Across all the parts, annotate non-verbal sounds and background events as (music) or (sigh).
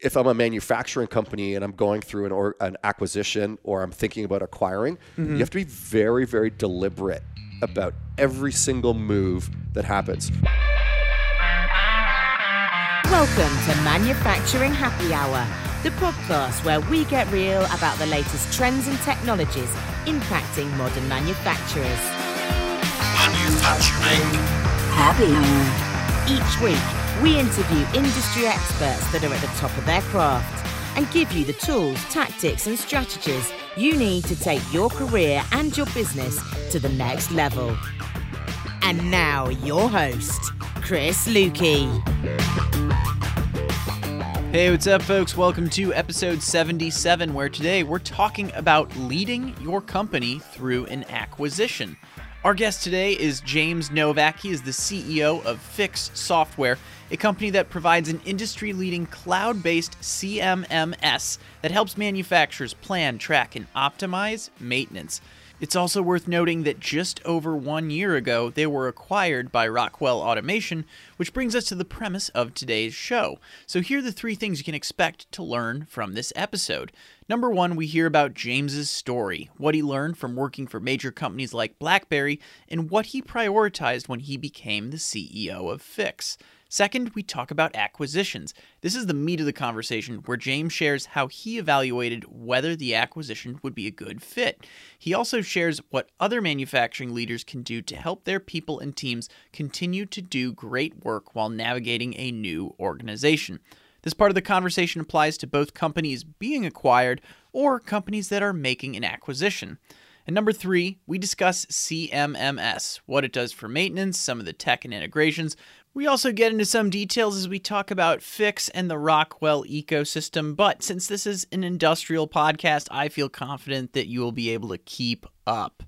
if I'm a manufacturing company and I'm going through an, or, an acquisition or I'm thinking about acquiring, Mm-hmm. you have to be very, very deliberate about every single move that happens. Welcome to Manufacturing Happy Hour, the podcast where we get real about the latest trends and technologies impacting modern manufacturers. Manufacturing. Happy Hour. Each week, we interview industry experts that are at the top of their craft and give you the tools, tactics, and strategies you need to take your career and your business to the next level. And now, your host, Chris Luecke. Hey, what's up, folks? Welcome to episode 77, where today we're talking about leading your company through an acquisition. Our guest today is James Novak. He is the CEO of Fiix Software, a company that provides an industry leading cloud based CMMS that helps manufacturers plan, track, and optimize maintenance. It's also worth noting that just over one year ago, they were acquired by Rockwell Automation, which brings us to the premise of today's show. So, here are the three things you can expect to learn from this episode. Number one, we hear about James's story, what he learned from working for major companies like BlackBerry, and what he prioritized when he became the CEO of Fiix. Second, we talk about acquisitions. This is the meat of the conversation where James shares how he evaluated whether the acquisition would be a good fit. He also shares what other manufacturing leaders can do to help their people and teams continue to do great work while navigating a new organization. This part of the conversation applies to both companies being acquired or companies that are making an acquisition. And number three, we discuss CMMS, what it does for maintenance, some of the tech and integrations. We also get into some details as we talk about Fiix and the Rockwell ecosystem. But since this is an industrial podcast, I feel confident that you will be able to keep up.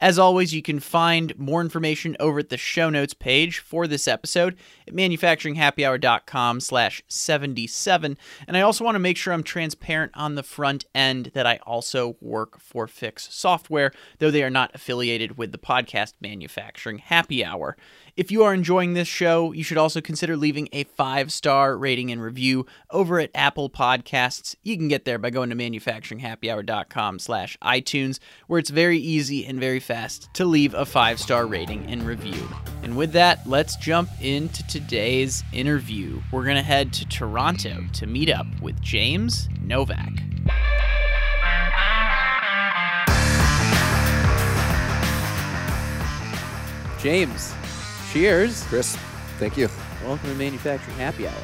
As always, you can find more information over at the show notes page for this episode at manufacturinghappyhour.com slash 77. And I also want to make sure I'm transparent on the front end that I also work for Fiix Software, though they are not affiliated with the podcast Manufacturing Happy Hour. If you are enjoying this show, you should also consider leaving a five star rating and review over at Apple Podcasts. You can get there by going to manufacturinghappyhour.com slash iTunes, where it's very easy and very fast to leave a five star rating and review. And with that, let's jump into today's interview. We're going to head to Toronto to meet up with James Novak. James, cheers. Chris, thank you. Welcome to Manufacturing Happy Hour.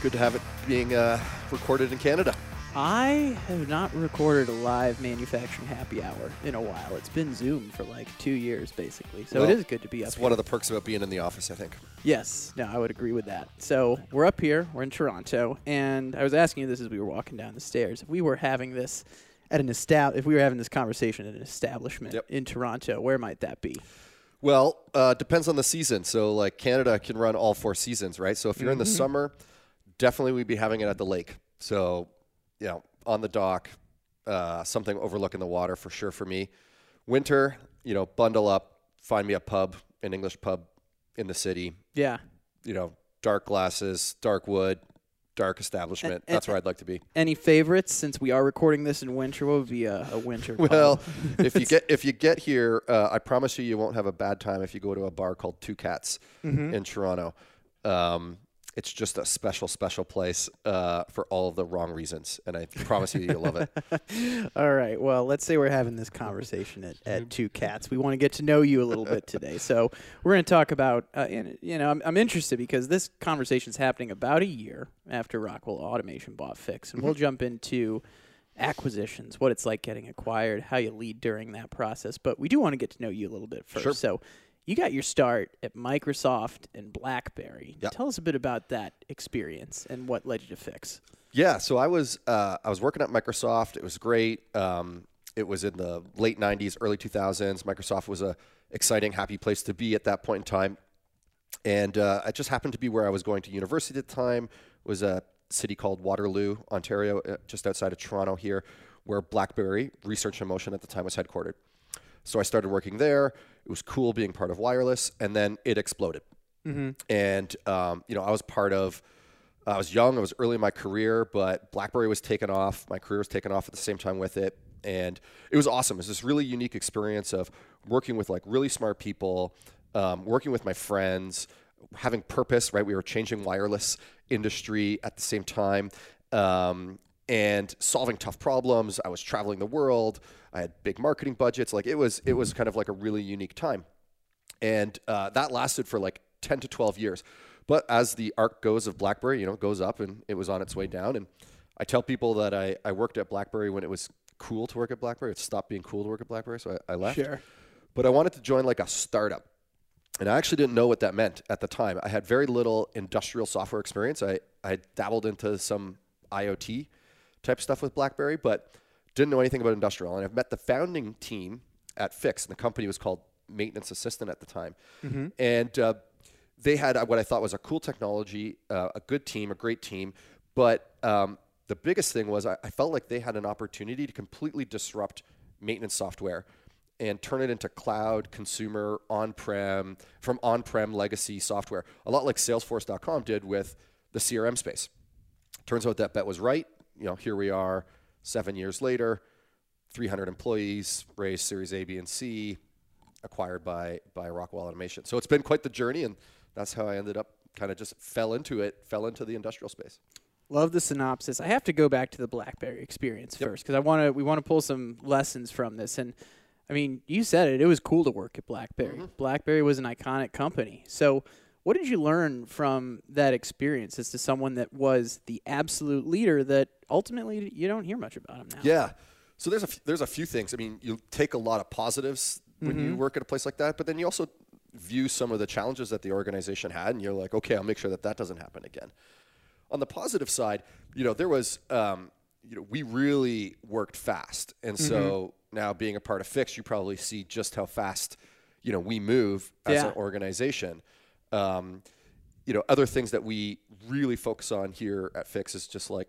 Good to have it being uh, recorded in Canada. I have not recorded a live manufacturing happy hour in a while. It's been Zoom for like two years, basically. So Well, it is good to be up It's here. one of the perks about being in the office, I think. yes, no, I would agree with that. So we're up here. We're in Toronto, and I was asking you this as we were walking down the stairs. If we were having this at an estab- if we were having this conversation at an establishment Yep. in Toronto, where might that be? Well, uh, depends on the season. So, like Canada can run all four seasons, right? So, if you're in the summer, definitely we'd be having it at the lake. So, you know, on the dock, uh, something overlooking the water for sure for me. Winter, you know, bundle up, find me a pub, an English pub in the city. Yeah. You know, dark glasses, dark wood, dark establishment. And- That's where I'd like to be. Any favorites since we are recording this in winter? What would be a, a winter? Well, (laughs) if you (laughs) get if you get here, uh, I promise you, you won't have a bad time if you go to a bar called Two Cats in Toronto. Um, it's just a special, special place uh, for all of the wrong reasons, and I promise you, you'll love it. (laughs) All right. Well, let's say we're having this conversation at, at Two Cats. We want to get to know you a little bit today. So we're going to talk about, uh, and, you know, I'm, I'm interested because this conversation is happening about a year after Rockwell Automation bought Fiix. And we'll jump into acquisitions, what it's like getting acquired, how you lead during that process. But we do want to get to know you a little bit first. Sure. So you got your start at Microsoft and BlackBerry. Yep. Tell us a bit about that experience and what led you to Fiix. Yeah, so I was uh, I was working at Microsoft. It was great. Um, it was in the late '90s, early 2000s. Microsoft was a exciting, happy place to be at that point in time, and uh, it just happened to be where I was going to university at the time. It was a city called Waterloo, Ontario, uh, just outside of Toronto here, where BlackBerry Research In Motion at the time was headquartered. So I started working there. It was cool being part of wireless, and then it exploded. And um, you know, I was part of I was young. I was early in my career, but BlackBerry was taken off. My career was taken off at the same time with it, and it was awesome. It was this really unique experience of working with like really smart people, um, working with my friends, having purpose. Right, we were changing wireless industry at the same time. Um, and solving tough problems. I was traveling the world. I had big marketing budgets. Like it was, it was kind of like a really unique time, and uh, that lasted for like ten to twelve years. But as the arc goes of BlackBerry, you know, it goes up and it was on its way down. And I tell people that I, I worked at BlackBerry when it was cool to work at BlackBerry. It stopped being cool to work at BlackBerry, so I, I left. Sure. But I wanted to join like a startup. And I actually didn't know what that meant at the time. I had very little industrial software experience. I, I dabbled into some IoT type stuff with BlackBerry, but didn't know anything about industrial. And I've met the founding team at Fiix, and the company was called Maintenance Assistant at the time. And uh, they had what I thought was a cool technology, uh, a good team, a great team. But um, the biggest thing was I, I felt like they had an opportunity to completely disrupt maintenance software and turn it into cloud, consumer, on-prem, from on-prem legacy software. A lot like Salesforce.com did with the CRM space. Turns out that bet was right. You know, here we are, seven years later, 300 employees, raised Series A, B, and C, acquired by by Rockwell Automation. So it's been quite the journey, and that's how I ended up kind of just fell into it, fell into the industrial space. Love the synopsis. I have to go back to the BlackBerry experience first because I want to. We want to pull some lessons from this. And I mean, you said it. It was cool to work at BlackBerry. Mm-hmm. BlackBerry was an iconic company. So, what did you learn from that experience as to someone that was the absolute leader that ultimately you don't hear much about him now? Yeah. So there's a f- there's a few things. I mean, you take a lot of positives when you work at a place like that, but then you also view some of the challenges that the organization had, and you're like, okay, I'll make sure that that doesn't happen again. On the positive side, you know, there was, um, you know, we really worked fast, and so now being a part of Fiix, you probably see just how fast, you know, we move as Yeah. an organization. Um, you know, other things that we really focus on here at Fiix is just like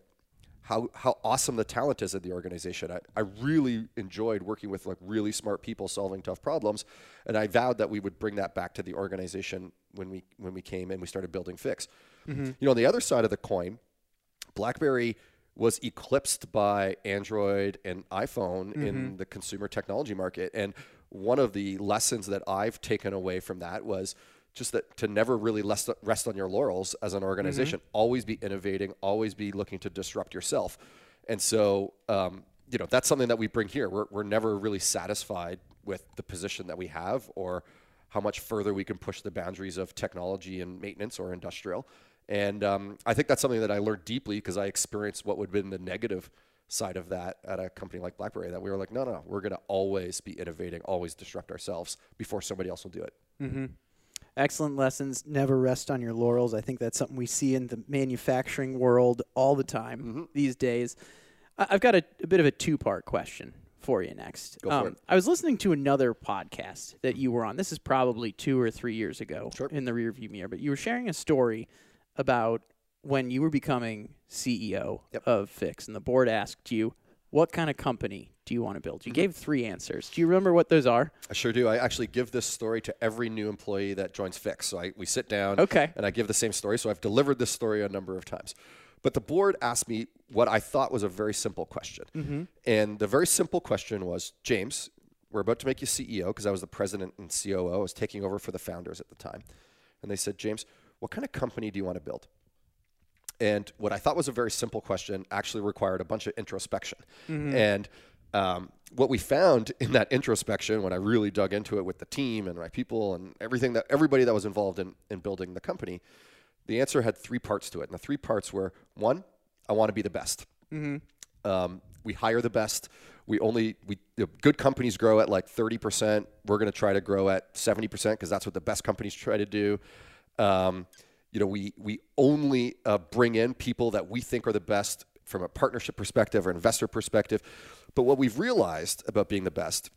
how how awesome the talent is at the organization. I, I really enjoyed working with like really smart people solving tough problems, and I vowed that we would bring that back to the organization when we when we came and we started building Fiix. You know, on the other side of the coin, BlackBerry was eclipsed by Android and iPhone in the consumer technology market. And one of the lessons that I've taken away from that was just that to never really rest, rest on your laurels as an organization, always be innovating, always be looking to disrupt yourself. And so, um, you know, that's something that we bring here. We're, we're never really satisfied with the position that we have or how much further we can push the boundaries of technology and maintenance or industrial. And um, I think that's something that I learned deeply because I experienced what would have been the negative side of that at a company like BlackBerry. That we were like, no, no, we're going to always be innovating, always disrupt ourselves before somebody else will do it. Excellent lessons. Never rest on your laurels. I think that's something we see in the manufacturing world all the time Mm-hmm. these days. I've got a, a bit of a two part question for you next. Um, Go for it. I was listening to another podcast that you were on. This is probably two or three years ago Sure. in the rearview mirror, but you were sharing a story about when you were becoming CEO Yep. of Fiix, and the board asked you, What kind of company do you want to build? You Mm-hmm. gave three answers. Do you remember what those are? I sure do. I actually give this story to every new employee that joins Fiix. So I, we sit down Okay. and I give the same story. So I've delivered this story a number of times. But the board asked me what I thought was a very simple question. And the very simple question was James, we're about to make you CEO because I was the president and COO. I was taking over for the founders at the time. And they said, James, what kind of company do you want to build? And what I thought was a very simple question actually required a bunch of introspection. And um, what we found in that introspection, when I really dug into it with the team and my people and everything that everybody that was involved in, in building the company, the answer had three parts to it. And the three parts were one, I want to be the best. Um, we hire the best. We only we you know, good companies grow at like thirty percent. We're going to try to grow at seventy percent because that's what the best companies try to do. Um, you know, we we only uh, bring in people that we think are the best from a partnership perspective or investor perspective. But what we've realized about being the best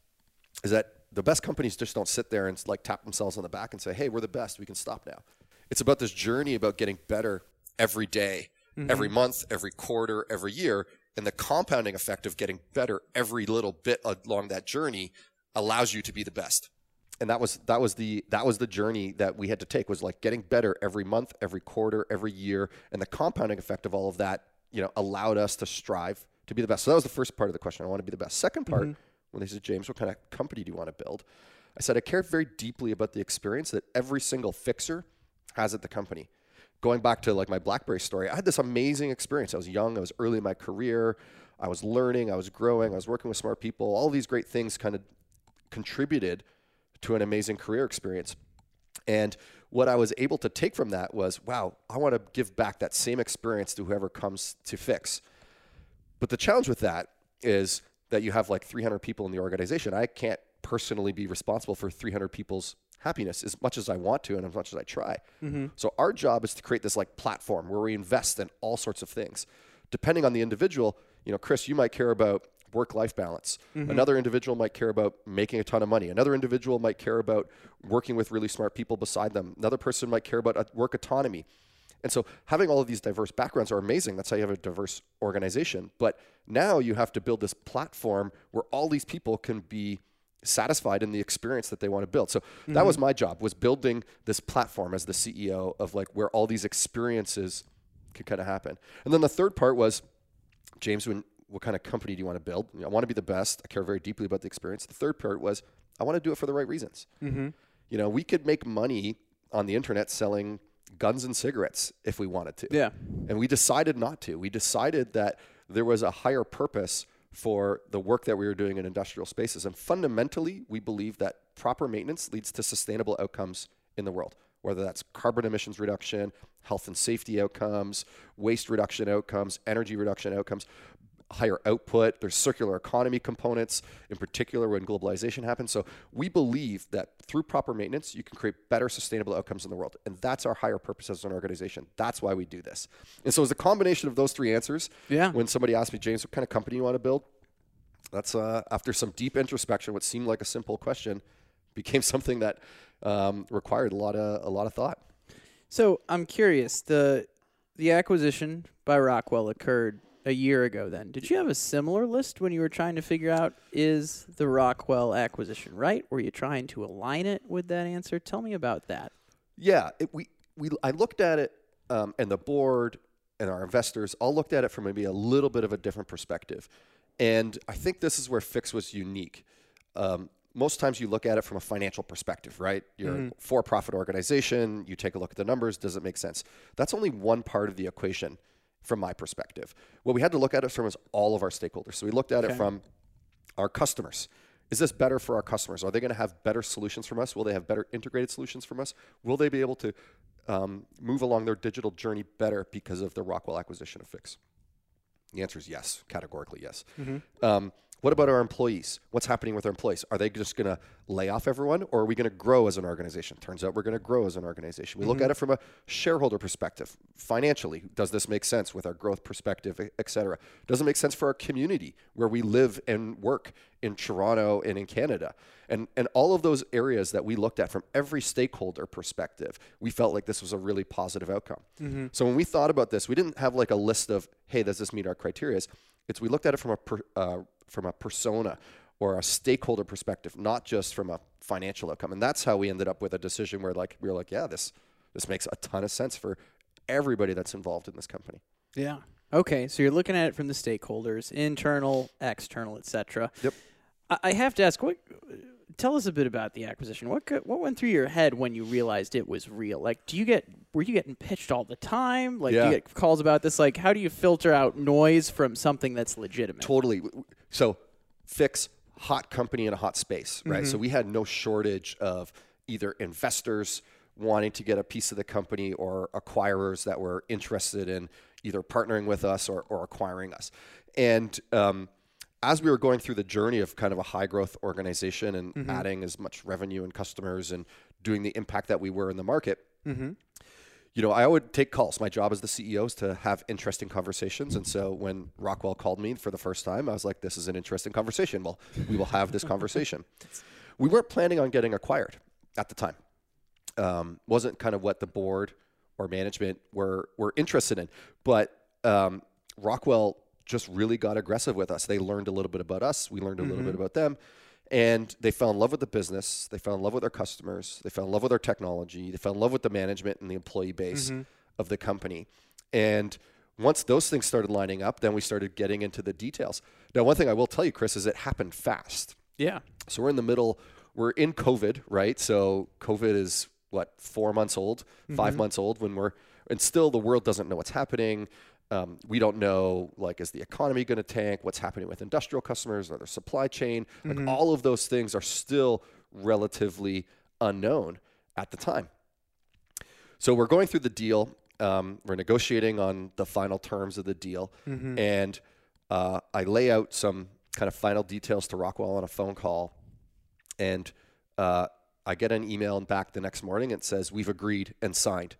is that the best companies just don't sit there and like tap themselves on the back and say, "Hey, we're the best. We can stop now." It's about this journey about getting better every day, every month, every quarter, every year, and the compounding effect of getting better every little bit along that journey allows you to be the best. And that was that was the that was the journey that we had to take was like getting better every month, every quarter, every year, and the compounding effect of all of that, you know, allowed us to strive to be the best. So that was the first part of the question. I want to be the best. Second part, mm-hmm. when they said, James, what kind of company do you want to build? I said I care very deeply about the experience that every single fixer has at the company. Going back to like my BlackBerry story, I had this amazing experience. I was young, I was early in my career, I was learning, I was growing, I was working with smart people. All these great things kind of contributed to an amazing career experience. And what I was able to take from that was, wow, I want to give back that same experience to whoever comes to Fiix. But the challenge with that is that you have like 300 people in the organization. I can't personally be responsible for 300 people's happiness as much as I want to and as much as I try. Mm-hmm. So our job is to create this like platform where we invest in all sorts of things. Depending on the individual, you know, Chris, you might care about work-life balance. Mm-hmm. Another individual might care about making a ton of money. Another individual might care about working with really smart people beside them. Another person might care about work autonomy. And so having all of these diverse backgrounds are amazing. That's how you have a diverse organization. But now you have to build this platform where all these people can be satisfied in the experience that they want to build. So that was mm-hmm. my job was building this platform as the CEO of like where all these experiences could kind of happen. And then the third part was James, when, what kind of company do you want to build? You know, I want to be the best. I care very deeply about the experience. The third part was I want to do it for the right reasons. Mm-hmm. You know, we could make money on the internet selling guns and cigarettes if we wanted to. Yeah. And we decided not to. We decided that there was a higher purpose for the work that we were doing in industrial spaces. And fundamentally, we believe that proper maintenance leads to sustainable outcomes in the world, whether that's carbon emissions reduction, health and safety outcomes, waste reduction outcomes, energy reduction outcomes, higher output. There's circular economy components, in particular when globalization happens. So we believe that through proper maintenance, you can create better sustainable outcomes in the world. And that's our higher purpose as an organization. That's why we do this. And so it's a combination of those three answers. Yeah. When somebody asked me, James, what kind of company you want to build? That's uh, after some deep introspection, what seemed like a simple question became (laughs) something that um, required a lot of a lot of thought. So I'm curious. The the acquisition by Rockwell occurred a year ago. Then did you have a similar list when you were trying to figure out is the Rockwell acquisition right? Were you trying to align it with that answer? Tell me about that. Yeah, it, we we I looked at it, um, and the board and our investors all looked at it from maybe a little bit of a different perspective, and I think this is where Fiix was unique. Um, most times you look at it from a financial perspective, right? You're a for-profit organization. You take a look at the numbers. Does it make sense? That's only one part of the equation, from my perspective. What we had to look at it from is all of our stakeholders. So we looked at it from our customers. Is this better for our customers? Are they going to have better solutions from us? Will they have better integrated solutions from us? Will they be able to um, move along their digital journey better because of the Rockwell acquisition of Fiix? The answer is yes, categorically yes. Um, what about our employees? What's happening with our employees? Are they just going to lay off everyone or are we going to grow as an organization? Turns out we're going to grow as an organization. We look at it from a shareholder perspective. Financially, does this make sense with our growth perspective, et cetera? Does it make sense for our community where we live and work in Toronto and in Canada? And, and all of those areas that we looked at from every stakeholder perspective, we felt like this was a really positive outcome. So when we thought about this, we didn't have like a list of, hey, does this meet our criteria? It's we looked at it from a per, uh, from a persona or a stakeholder perspective, not just from a financial outcome. And that's how we ended up with a decision where like we were like, yeah, this this makes a ton of sense for everybody that's involved in this company. Yeah. Okay, so you're looking at it from the stakeholders, internal, external, etc. Yep. I, I have to ask, what? Tell us a bit about the acquisition. What go- what went through your head when you realized it was real? Like, do you get were you getting pitched all the time? Like, do you get calls about this? Like, how do you filter out noise from something that's legitimate? Totally. So, Fiix, hot company in a hot space, right? Mm-hmm. So, we had no shortage of either investors wanting to get a piece of the company or acquirers that were interested in either partnering with us or, or acquiring us. And um, as we were going through the journey of kind of a high growth organization and mm-hmm. adding as much revenue and customers and doing the impact that we were in the market, mm-hmm. You know, I would take calls. My job as the CEO is to have interesting conversations. And so when Rockwell called me for the first time, I was like, this is an interesting conversation. Well, we will have this conversation. (laughs) We weren't planning on getting acquired at the time. Um, wasn't kind of what the board or management were, were interested in. But um, Rockwell just really got aggressive with us. They learned a little bit about us. We learned a little bit about them. And they fell in love with the business. They fell in love with their customers. They fell in love with their technology. They fell in love with the management and the employee base mm-hmm. of the company. And once those things started lining up, then we started getting into the details. Now, one thing I will tell you, Chris, is it happened fast. Yeah. So we're in the middle. We're in COVID, right? So COVID is what four months old, 5 mm-hmm. months old when we're, and still the world doesn't know what's happening. Um, we don't know like is the economy going to tank? What's happening with industrial customers or their supply chain? Like all of those things are still relatively unknown at the time. So we're going through the deal. Um, we're negotiating on the final terms of the deal, and uh, I lay out some kind of final details to Rockwell on a phone call, and uh, I get an email back the next morning. It says we've agreed and signed,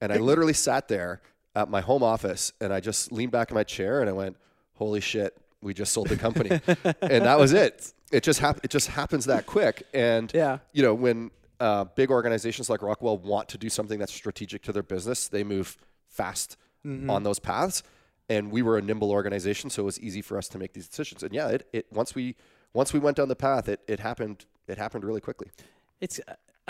and I literally sat there at my home office and I just leaned back in my chair and I went, "Holy shit, we just sold the company," (laughs) and that was it. It just hap- It just happens that quick, and Yeah. you know when uh, big organizations like Rockwell want to do something that's strategic to their business, they move fast on those paths. And we were a nimble organization, so it was easy for us to make these decisions. And yeah, it, it once we once we went down the path, it, it happened it happened really quickly. It's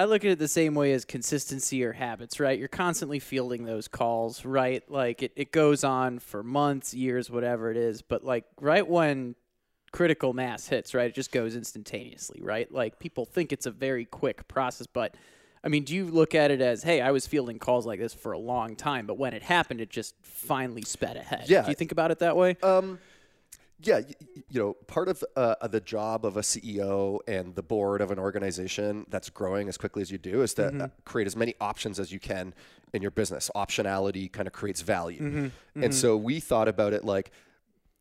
I look at it the same way as consistency or habits, right? You're constantly fielding those calls, right? Like it, it goes on for months, years, whatever it is, but like right when critical mass hits, right, it just goes instantaneously, right? Like people think it's a very quick process, but I mean, do you look at it as, hey, I was fielding calls like this for a long time, but when it happened, it just finally sped ahead? Yeah. Do you think about it that way? Um, yeah, y- y- you know, part of uh, the job of a CEO and the board of an organization that's growing as quickly as you do is to uh, create as many options as you can in your business. Optionality kind of creates value, and so we thought about it like,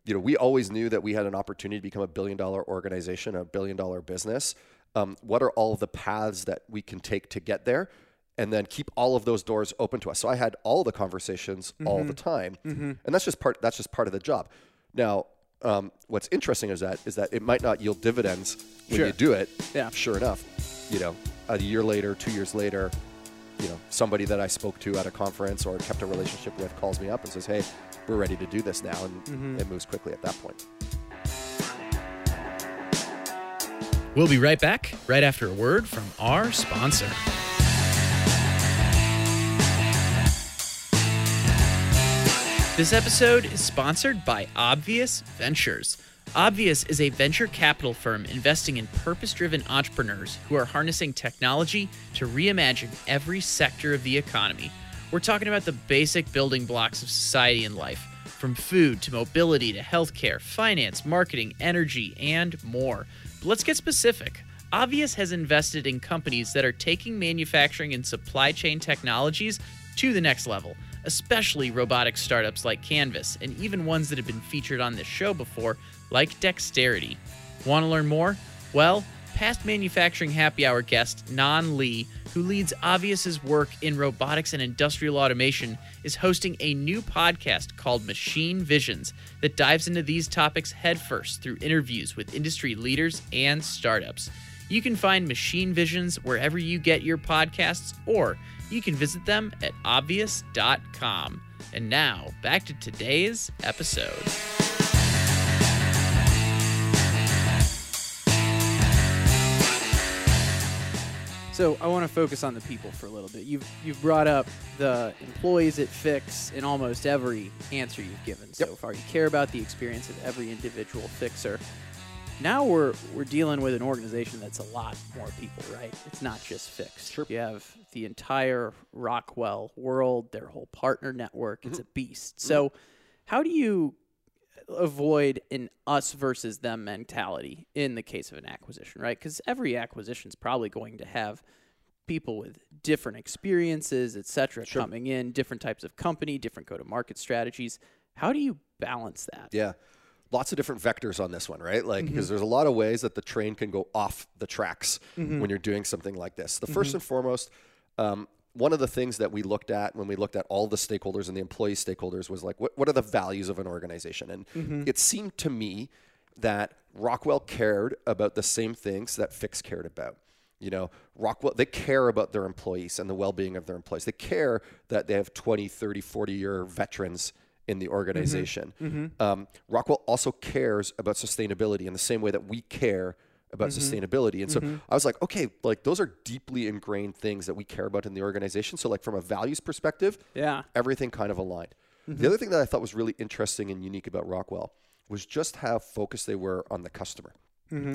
you know, we always knew that we had an opportunity to become a billion dollar organization, a billion dollar business. Um, what are all the paths that we can take to get there? And then keep all of those doors open to us. So I had all the conversations all the time, and that's just part. That's just part of the job. Now, um, what's interesting is that is that it might not yield dividends when Sure. you do it. Yeah. Sure enough, you know, a year later, two years later, you know, somebody that I spoke to at a conference or kept a relationship with calls me up and says, "Hey, we're ready to do this now," and it moves quickly at that point. We'll be right back, right after a word from our sponsor. This episode is sponsored by Obvious Ventures. Obvious is a venture capital firm investing in purpose driven entrepreneurs who are harnessing technology to reimagine every sector of the economy. We're talking about the basic building blocks of society and life, from food to mobility to healthcare, finance, marketing, energy, and more. But let's get specific. Obvious has invested in companies that are taking manufacturing and supply chain technologies to the next level, especially robotic startups like Canvas, and even ones that have been featured on this show before, like Dexterity. Want to learn more? Well, past manufacturing happy hour guest Nan Li, who leads Obvious's work in robotics and industrial automation, is hosting a new podcast called Machine Visions that dives into these topics headfirst through interviews with industry leaders and startups. You can find Machine Visions wherever you get your podcasts, or you can visit them at obvious.com. And now, back to today's episode. So I want to focus on the people for a little bit. You've you've brought up the employees at Fix in almost every answer you've given so far. You care about the experience of every individual fixer. Now we're we're dealing with an organization that's a lot more people, right? It's not just fixed. Sure. You have the entire Rockwell world, their whole partner network. It's mm-hmm. a beast. Mm-hmm. So how do you avoid an us versus them mentality in the case of an acquisition, right? Because every acquisition is probably going to have people with different experiences, et cetera, coming in, different types of company, different go to market strategies. How do you balance that? Yeah. Lots of different vectors on this one, right? Like, because mm-hmm. there's a lot of ways that the train can go off the tracks mm-hmm. when you're doing something like this. The 1st mm-hmm. and foremost, um, one of the things that we looked at when we looked at all the stakeholders and the employee stakeholders was like, what, what are the values of an organization? And it seemed to me that Rockwell cared about the same things that Fiix cared about. You know, Rockwell, they care about their employees and the well being of their employees. They care that they have 20, 30, 40 year veterans in the mm-hmm. organization. Mm-hmm. Um, Rockwell also cares about sustainability in the same way that we care about mm-hmm. sustainability. And so I was like, okay, like those are deeply ingrained things that we care about in the organization. So like from a values perspective, Yeah. everything kind of aligned. The other thing that I thought was really interesting and unique about Rockwell was just how focused they were on the customer.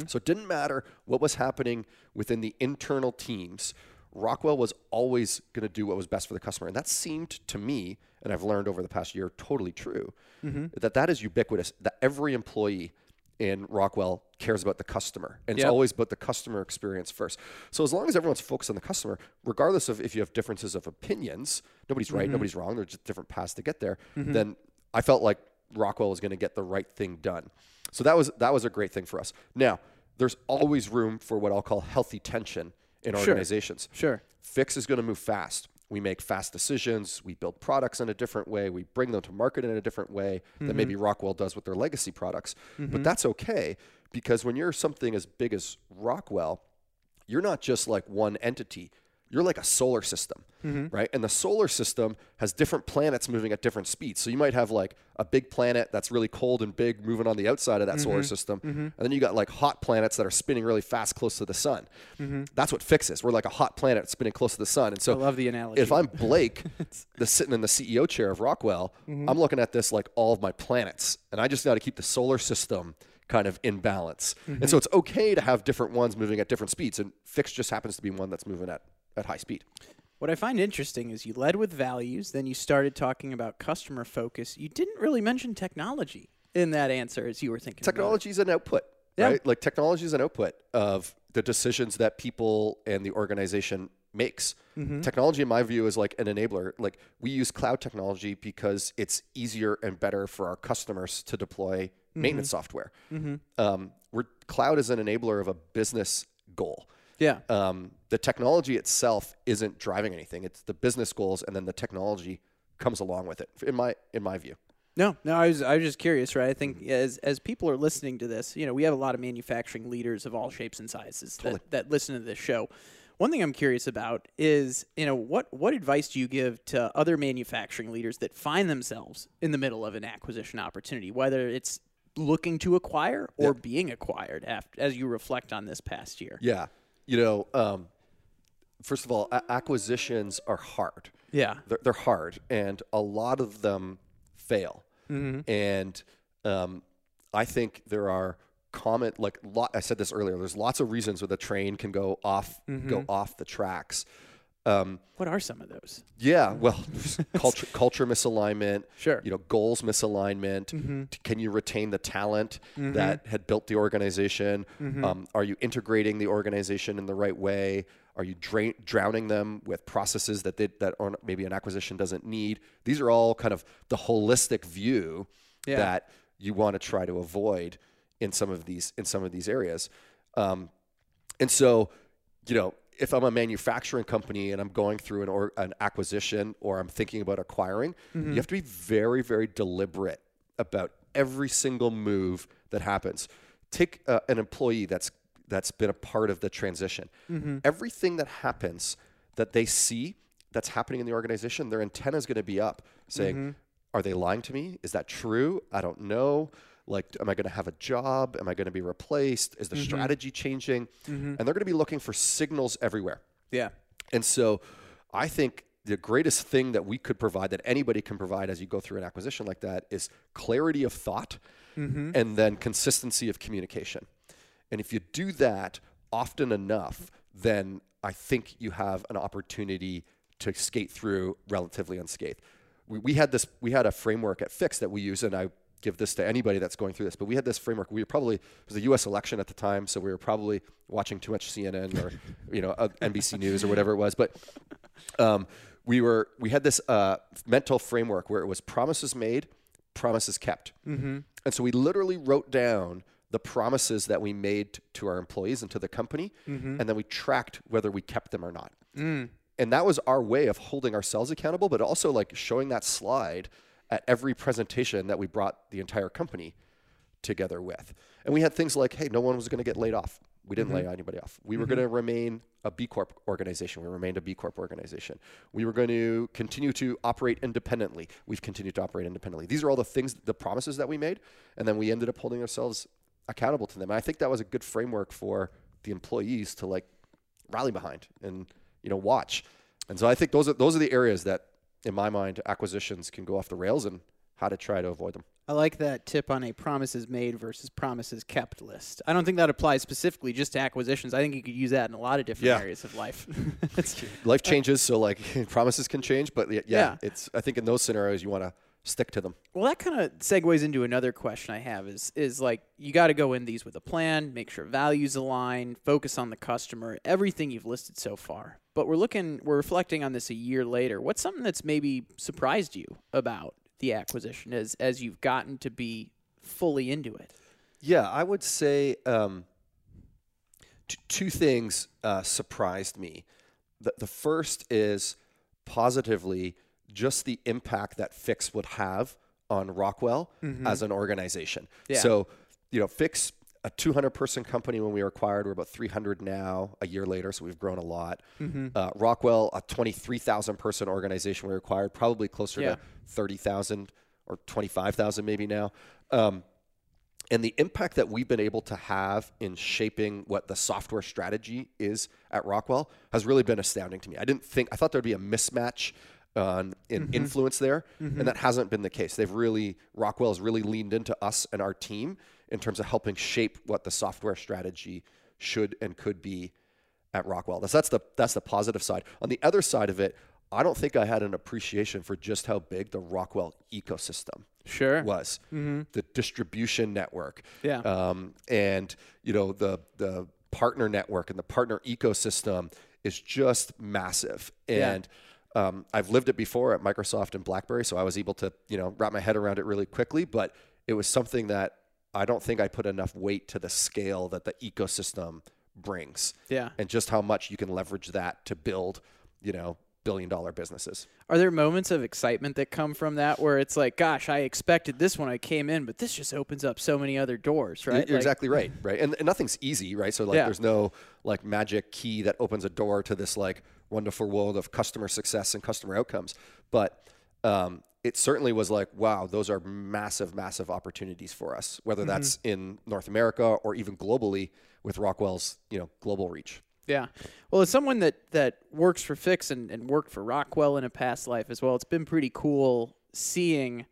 So it didn't matter what was happening within the internal teams. Rockwell was always going to do what was best for the customer, and that seemed to me, and I've learned over the past year, totally true. Mm-hmm. That that is ubiquitous. That every employee in Rockwell cares about the customer, and it's always about the customer experience first. So as long as everyone's focused on the customer, regardless of if you have differences of opinions, nobody's right, mm-hmm. nobody's wrong. There's just different paths to get there. Mm-hmm. Then I felt like Rockwell was going to get the right thing done. So that was that was a great thing for us. Now there's always room for what I'll call healthy tension in organizations. Sure. Fiix is going to move fast. We make fast decisions. We build products in a different way. We bring them to market in a different way than mm-hmm. maybe Rockwell does with their legacy products. But mm-hmm. that's okay because when you're something as big as Rockwell, you're not just like one entity. You're like a solar system, mm-hmm. right? And the solar system has different planets moving at different speeds. So you might have like a big planet that's really cold and big moving on the outside of that solar mm-hmm. system. Mm-hmm. And then you got like hot planets that are spinning really fast close to the sun. That's what Fiix is. We're like a hot planet spinning close to the sun. And so I love the analogy. if I'm Blake, (laughs) the sitting in the CEO chair of Rockwell, I'm looking at this like all of my planets, and I just got to keep the solar system kind of in balance. And so it's okay to have different ones moving at different speeds, and Fiix just happens to be one that's moving at at high speed. What I find interesting is you led with values, then you started talking about customer focus. You didn't really mention technology in that answer as you were thinking. Technology is an output, Yeah. right? Like technology is an output of the decisions that people and the organization makes. Mm-hmm. Technology, in my view, is like an enabler. Like we use cloud technology because it's easier and better for our customers to deploy Mm-hmm. maintenance software. Um, we're, cloud is an enabler of a business goal. Yeah. Um, the technology itself isn't driving anything. It's the business goals, and then the technology comes along with it. In my in my view. No, no, I was I was just curious, right? I think as as people are listening to this, you know, we have a lot of manufacturing leaders of all shapes and sizes that, that listen to this show. One thing I'm curious about is, you know, what what advice do you give to other manufacturing leaders that find themselves in the middle of an acquisition opportunity, whether it's looking to acquire or being acquired after as you reflect on this past year? Yeah. You know, um, first of all, a- acquisitions are hard. Yeah. They're, they're hard, and a lot of them fail. And um, I think there are common, like lot, I said this earlier. There's lots of reasons where the train can go off, go off the tracks. Um, What are some of those? yeah, well, (laughs) culture culture misalignment. Sure. You know, goals misalignment. T- Can you retain the talent that had built the organization? Um, are you integrating the organization in the right way? Are you dra- drowning them with processes that they, that maybe an acquisition doesn't need? These are all kind of the holistic view Yeah. that you want to try to avoid in some of these in some of these areas. Um, and so, you know, if I'm a manufacturing company and I'm going through an, or, an acquisition or I'm thinking about acquiring, you mm-hmm. have to be very, very deliberate about every single move that happens. Take uh, an employee that's that's been a part of the transition. Mm-hmm. Everything that happens that they see that's happening in the organization, their antenna is going to be up, saying, mm-hmm. "Are they lying to me? Is that true? I don't know." Like, am I going to have a job? Am I going to be replaced? Is the mm-hmm. strategy changing? Mm-hmm. And they're going to be looking for signals everywhere. Yeah. And so I think the greatest thing that we could provide, that anybody can provide as you go through an acquisition like that, is clarity of thought mm-hmm. and then consistency of communication. And if you do that often enough, then I think you have an opportunity to skate through relatively unscathed. We, we had this, we had a framework at Fiix that we use, and I give this to anybody that's going through this. But we had this framework. We were probably it was the U.S. election at the time, so we were probably watching too much CNN or you know uh, NBC News or whatever it was. But um, we were we had this uh, mental framework where it was promises made, promises kept, mm-hmm. and so we literally wrote down the promises that we made to our employees and to the company, and then we tracked whether we kept them or not. And that was our way of holding ourselves accountable, but also like showing that slide at every presentation that we brought the entire company together with. And we had things like, hey, no one was going to get laid off. We didn't mm-hmm. lay anybody off. We were mm-hmm. going to remain a B Corp organization. We remained a B Corp organization. We were going to continue to operate independently. We've continued to operate independently. These are all the things, the promises that we made. And then we ended up holding ourselves accountable to them. And I think that was a good framework for the employees to like rally behind and you know watch. And so I think those are those are the areas that, in my mind, acquisitions can go off the rails and how to try to avoid them. I like that tip on a promises made versus promises kept list. I don't think that applies specifically just to acquisitions. I think you could use that in a lot of different Yeah. areas of life. (laughs) It's- (laughs) Life changes, so like (laughs) promises can change, but yeah, Yeah. it's I think in those scenarios you want to stick to them. well, that kind of segues into another question I have is is like you got to go in these with a plan, make sure values align, focus on the customer, everything you've listed so far. But we're looking, we're reflecting on this a year later. What's something that's maybe surprised you about the acquisition as as you've gotten to be fully into it? Yeah, I would say um, t- two things uh, surprised me. The, the first is positively just the impact that Fiix would have on Rockwell as an organization. Yeah. So, you know, Fiix, a 200 person company when we were acquired, we're about 300 now a year later, so we've grown a lot. Uh, Rockwell, a 23,000 person organization we were acquired, probably closer Yeah. to 30,000 or 25,000 maybe now. Um, and the impact that we've been able to have in shaping what the software strategy is at Rockwell has really been astounding to me. I didn't think I thought there'd be a mismatch on in influence there, and that hasn't been the case. They've really Rockwell has really leaned into us and our team in terms of helping shape what the software strategy should and could be at Rockwell. That's that's the that's the positive side. On the other side of it, I don't think I had an appreciation for just how big the Rockwell ecosystem Sure. was the distribution network Yeah. um, and you know the the partner network and the partner ecosystem is just massive Yeah. and um, I've lived it before at Microsoft and BlackBerry so I was able to you know wrap my head around it really quickly but it was something that I don't think I put enough weight to the scale that the ecosystem brings Yeah. and just how much you can leverage that to build you know billion dollar businesses Are there moments of excitement that come from that where it's like, gosh, I expected this when I came in, but this just opens up so many other doors, right? You're Like- exactly right, right? And, and nothing's easy, right? So like, Yeah. there's no like magic key that opens a door to this like wonderful world of customer success and customer outcomes. But um, it certainly was like, wow, those are massive, massive opportunities for us. Whether mm-hmm. that's in North America or even globally with Rockwell's, you know, global reach. Yeah. Well, as someone that, that works for Fiix and, and worked for Rockwell in a past life as well, it's been pretty cool seeing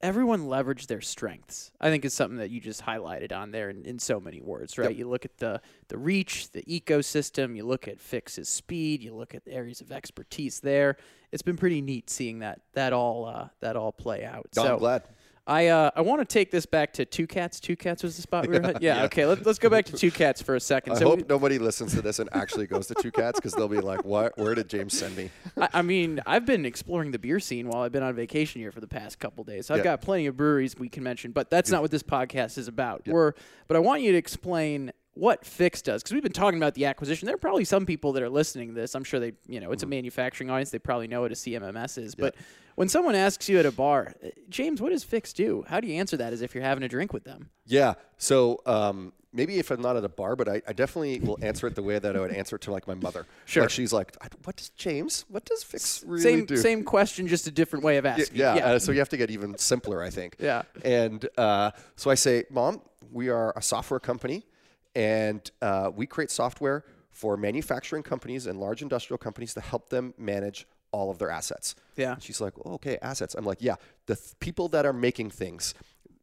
everyone leveraged their strengths. I think is something that you just highlighted on there in, in so many words, right? Yep. You look at the, the reach, the ecosystem, you look at Fiix's speed, you look at the areas of expertise there. It's been pretty neat seeing that that all uh, that all play out. So I'm glad. I uh, I want to take this back to Two Cats. Two Cats was the spot we were at? (laughs) Yeah, Yeah. okay. Let, let's go back to Two Cats for a second. I so hope we- nobody listens to this and actually goes to Two Cats because they'll be like, "What? Where did James send me?" I, I mean, I've been exploring the beer scene while I've been on vacation here for the past couple days. So I've Yeah. got plenty of breweries we can mention, but that's not what this podcast is about. We're, but I want you to explain what Fiix does because we've been talking about the acquisition. There are probably some people that are listening to this. I'm sure they, you know, it's a manufacturing audience. They probably know what a CMMS is. But when someone asks you at a bar, "Uh, James, what does Fiix do? How do you answer that as if you're having a drink with them? Yeah. So um, maybe if I'm not at a bar, but I, I definitely will answer it the way that I would answer it to like my mother. Sure. Like she's like, "What does James? What does Fiix really same do?" same question, just a different way of asking. Yeah. yeah. Uh, so you have to get even simpler, I think. Yeah. And uh, so I say, Mom, we are a software company, and uh, we create software for manufacturing companies and large industrial companies to help them manage all of their assets. Yeah. And she's like, oh, okay, assets. I'm like, yeah, the th- people that are making things,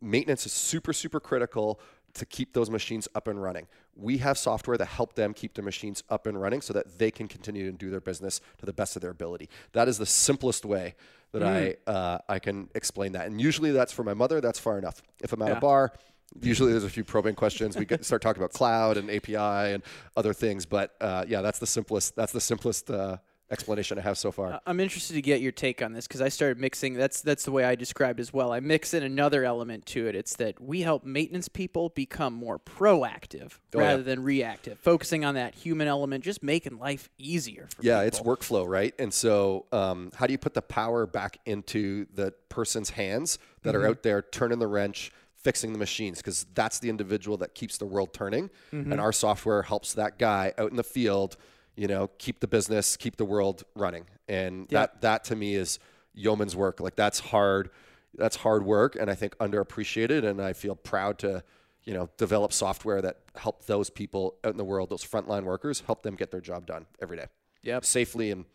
maintenance is super, super critical to keep those machines up and running. We have software that help them keep their machines up and running so that they can continue to do their business to the best of their ability. That is the simplest way that I uh, I can explain that. And usually that's for my mother. That's far enough. If I'm at Yeah. a bar, usually there's a few probing questions. We get, start talking about cloud and API and other things. But uh, yeah, that's the simplest. That's the simplest uh, explanation I have so far. I'm interested to get your take on this because I started mixing. That's that's the way I described as well. I mix in another element to it. It's that we help maintenance people become more proactive Oh, yeah. rather than reactive, focusing on that human element, just making life easier for Yeah, people. it's workflow, right? And so, um, how do you put the power back into the person's hands that are out there turning the wrench, fixing the machines? Because that's the individual that keeps the world turning, mm-hmm. and our software helps that guy out in the field, you know, keep the business, keep the world running. And that that to me is yeoman's work. Like that's hard. That's hard work, and I think underappreciated. And I feel proud to, you know, develop software that help those people out in the world, those frontline workers, help them get their job done every day Yep. safely and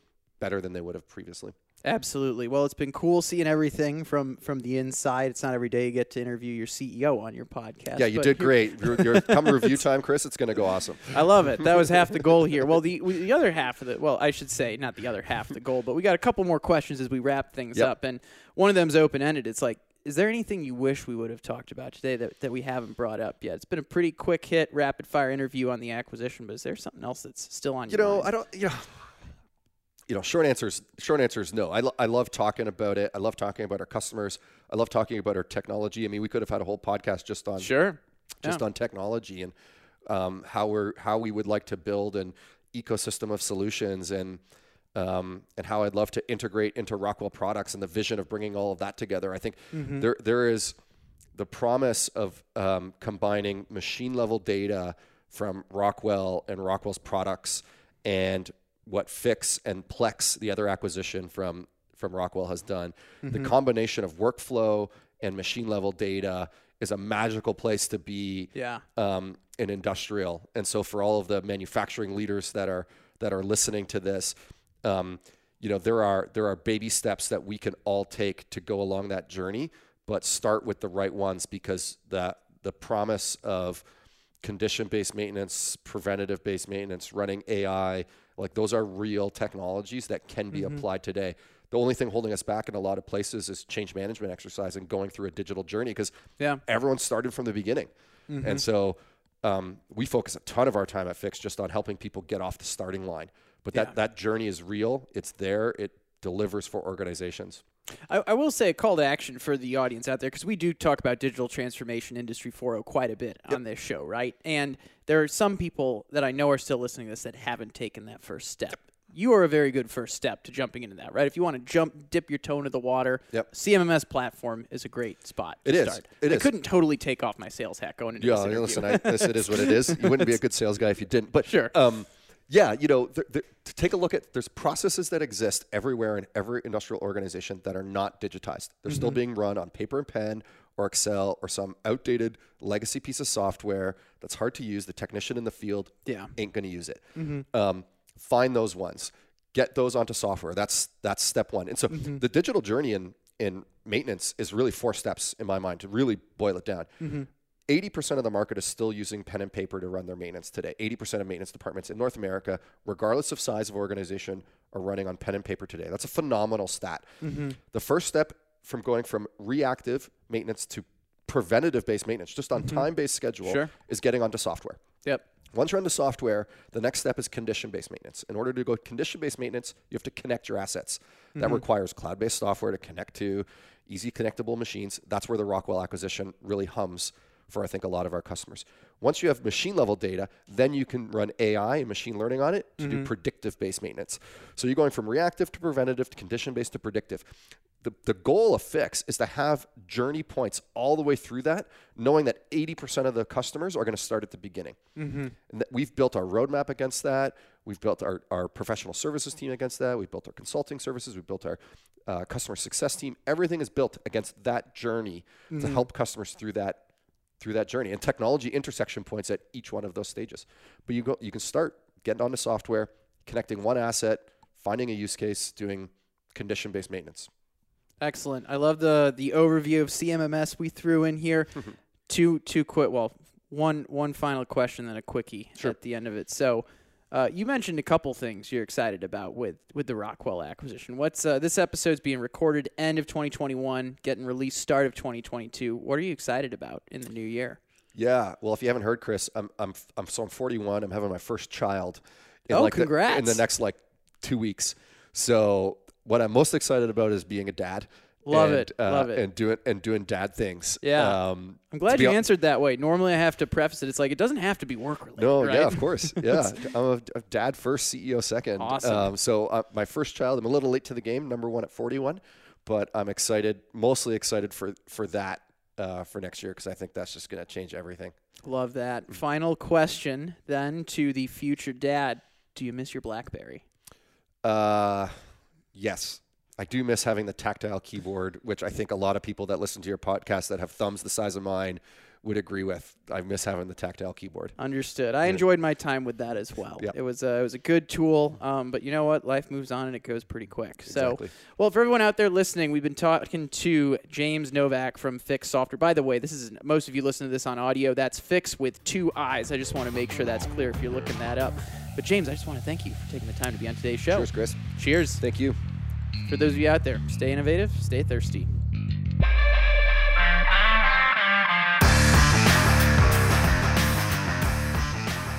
better than they would have previously. Absolutely. Well, it's been cool seeing everything from from the inside. It's not every day you get to interview your CEO on your podcast. Yeah, you did great. Your, your (laughs) come review time, Chris. It's going to go awesome. I love it. That was half the goal here. Well, (laughs) the the other half of the well, I should say not the other half of the goal, but we got a couple more questions as we wrap things Yep. up, and one of them's open ended. It's like, is there anything you wish we would have talked about today that, that we haven't brought up yet? It's been a pretty quick hit, rapid fire interview on the acquisition, but is there something else that's still on You your know, mind? I don't. You know, you know. Short answers. Short answer is no. I, lo- I love talking about it. I love talking about our customers. I love talking about our technology. I mean, we could have had a whole podcast just on sure. just Yeah. on technology and um, how we're how we would like to build an ecosystem of solutions and um, and how I'd love to integrate into Rockwell products and the vision of bringing all of that together. I think there there is the promise of um, combining machine level data from Rockwell and Rockwell's products and what Fiix and Plex, the other acquisition from from Rockwell, has done. The combination of workflow and machine level data is a magical place to be Yeah. um, in industrial. And so for all of the manufacturing leaders that are that are listening to this, um, you know there are there are baby steps that we can all take to go along that journey, but start with the right ones because the the promise of condition based maintenance, preventative based maintenance, running AI, like those are real technologies that can be applied today. The only thing holding us back in a lot of places is change management exercise and going through a digital journey because Yeah. everyone started from the beginning. And so um, we focus a ton of our time at Fiix just on helping people get off the starting line. But that, Yeah. that journey is real, it's there, it delivers for organizations. I, I will say a call to action for the audience out there because we do talk about digital transformation industry 4.0 quite a bit on this show, right? And there are some people that I know are still listening to this that haven't taken that first step. You are a very good first step to jumping into that, right? If you want to jump, dip your toe into the water, Yep. CMMS platform is a great spot. To It is. Start. It I is. couldn't totally take off my sales hat going into Yeah, this interview. listen, I, this it is what it is. You wouldn't be a good sales guy if you didn't. But (laughs) Sure. um, yeah, you know, th- th- to take a look at there's processes that exist everywhere in every industrial organization that are not digitized. They're Mm-hmm. still being run on paper and pen or Excel or some outdated legacy piece of software that's hard to use. The technician in the field Yeah. ain't going to use it. Mm-hmm. Um, find those ones, get those onto software. That's that's step one. And so Mm-hmm. the digital journey in in maintenance is really four steps in my mind to really boil it down. Mm-hmm. 80% of the market is still using pen and paper to run their maintenance today. 80% of maintenance departments in North America, regardless of size of organization, are running on pen and paper today. That's a phenomenal stat. The first step from going from reactive maintenance to preventative based maintenance, just on time based schedule, Sure. is getting onto software. Yep. Once you're on the software, the next step is condition based maintenance. In order to go condition based maintenance, you have to connect your assets. That requires cloud based software to connect to easy connectable machines. That's where the Rockwell acquisition really hums for, I think, a lot of our customers. Once you have machine level data, then you can run AI and machine learning on it to do mm-hmm. predictive based maintenance. So you're going from reactive to preventative to condition based to predictive. The, the goal of Fiix is to have journey points all the way through that, knowing that 80% of the customers are going to start at the beginning. Mm-hmm. And that we've built our roadmap against that. We've built our, our professional services team against that. We've built our consulting services. We've built our uh, customer success team. Everything is built against that journey to mm-hmm. help customers through that through that journey and technology intersection points at each one of those stages. But you go, you can start getting onto software, connecting one asset, finding a use case, doing condition based maintenance. Excellent. I love the the overview of CMMS we threw in here. (laughs) two two quick. Well, one one final question, then a quickie at the end of it. So, uh, you mentioned a couple things you're excited about with with the Rockwell acquisition. What's uh, this episode's being recorded end of 2021, getting released start of 2022. What are you excited about in the new year? Yeah. Well, if you haven't heard, Chris, I'm I'm I'm so I'm 41. I'm having my first child. In Oh, like the- in the next like two weeks. So what I'm most excited about is being a dad. Love and, it, uh, love it. and doing and doing dad things. Yeah. Um, I'm glad you answered that way. Normally, I have to preface it. It's like it doesn't have to be work related. No, right? yeah, of course. (laughs) Yeah, I'm a, a dad first, CEO second. Awesome. Um, so uh, my first child, I'm a little late to the game, number one at 41, but I'm excited, mostly excited for for that uh, for next year because I think that's just going to change everything. Love that. Final question then to the future dad. Do you miss your BlackBerry? Uh, yes. I do miss having the tactile keyboard, which I think a lot of people that listen to your podcast that have thumbs the size of mine would agree with. I miss having the tactile keyboard. Understood. I enjoyed my time with that as well. Yep. It was a, it was a good tool, um, but you know what? Life moves on and it goes pretty quick. Exactly. So, well, for everyone out there listening, we've been talking to James Novak from Fiix Software. By the way, this is most of you listen to this on audio. That's Fiix with two eyes. I just want to make sure that's clear if you're looking that up. But James, I just want to thank you for taking the time to be on today's show. Cheers, Chris. Cheers. Thank you. For those of you out there, stay innovative, stay thirsty.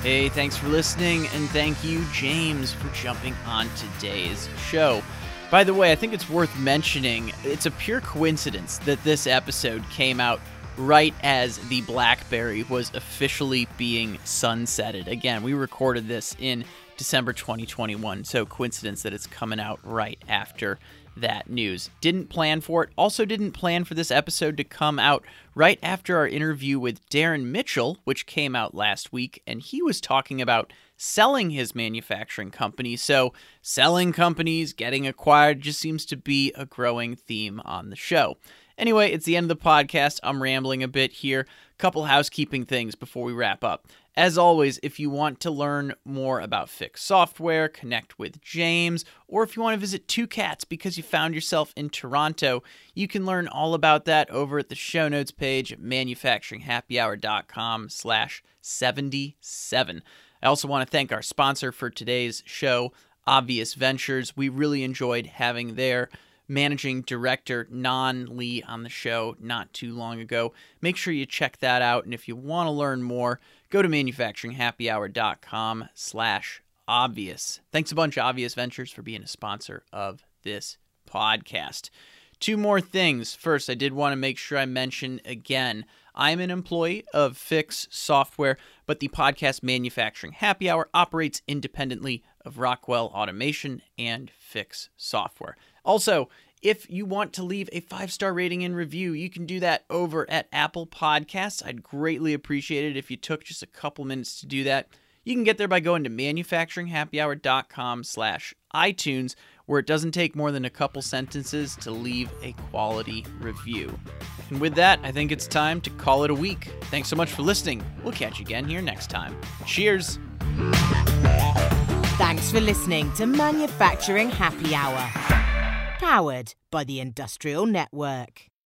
Hey, thanks for listening, and thank you, James, for jumping on today's show. By the way, I think it's worth mentioning it's a pure coincidence that this episode came out right as the Blackberry was officially being sunsetted. Again, we recorded this in December 2021, so coincidence that it's coming out right after that news. Didn't plan for it. Also, didn't plan for this episode to come out right after our interview with Darren Mitchell, which came out last week, and he was talking about selling his manufacturing company. So, selling companies, getting acquired just seems to be a growing theme on the show. Anyway, it's the end of the podcast. I'm rambling a bit here. Couple housekeeping things before we wrap up. As always, if you want to learn more about Fiix Software, connect with James, or if you want to visit Two Cats because you found yourself in Toronto, you can learn all about that over at the show notes page at manufacturinghappyhour.com slash 77. I also want to thank our sponsor for today's show, Obvious Ventures. We really enjoyed having their managing director Nan Li on the show not too long ago. Make sure you check that out, and if you want to learn more, go to manufacturinghappyhour.com slash obvious. Thanks a bunch, Obvious Ventures, for being a sponsor of this podcast. Two more things. First, I did want to make sure I mention again I'm an employee of Fiix Software, but the podcast Manufacturing Happy Hour operates independently of Rockwell Automation and Fiix Software. Also, if you want to leave a five star rating and review, you can do that over at Apple Podcasts. I'd greatly appreciate it if you took just a couple minutes to do that. You can get there by going to manufacturinghappyhour.com slash iTunes, where it doesn't take more than a couple sentences to leave a quality review. And with that, I think it's time to call it a week. Thanks so much for listening. We'll catch you again here next time. Cheers. Thanks for listening to Manufacturing Happy Hour, powered by the Industrial Network.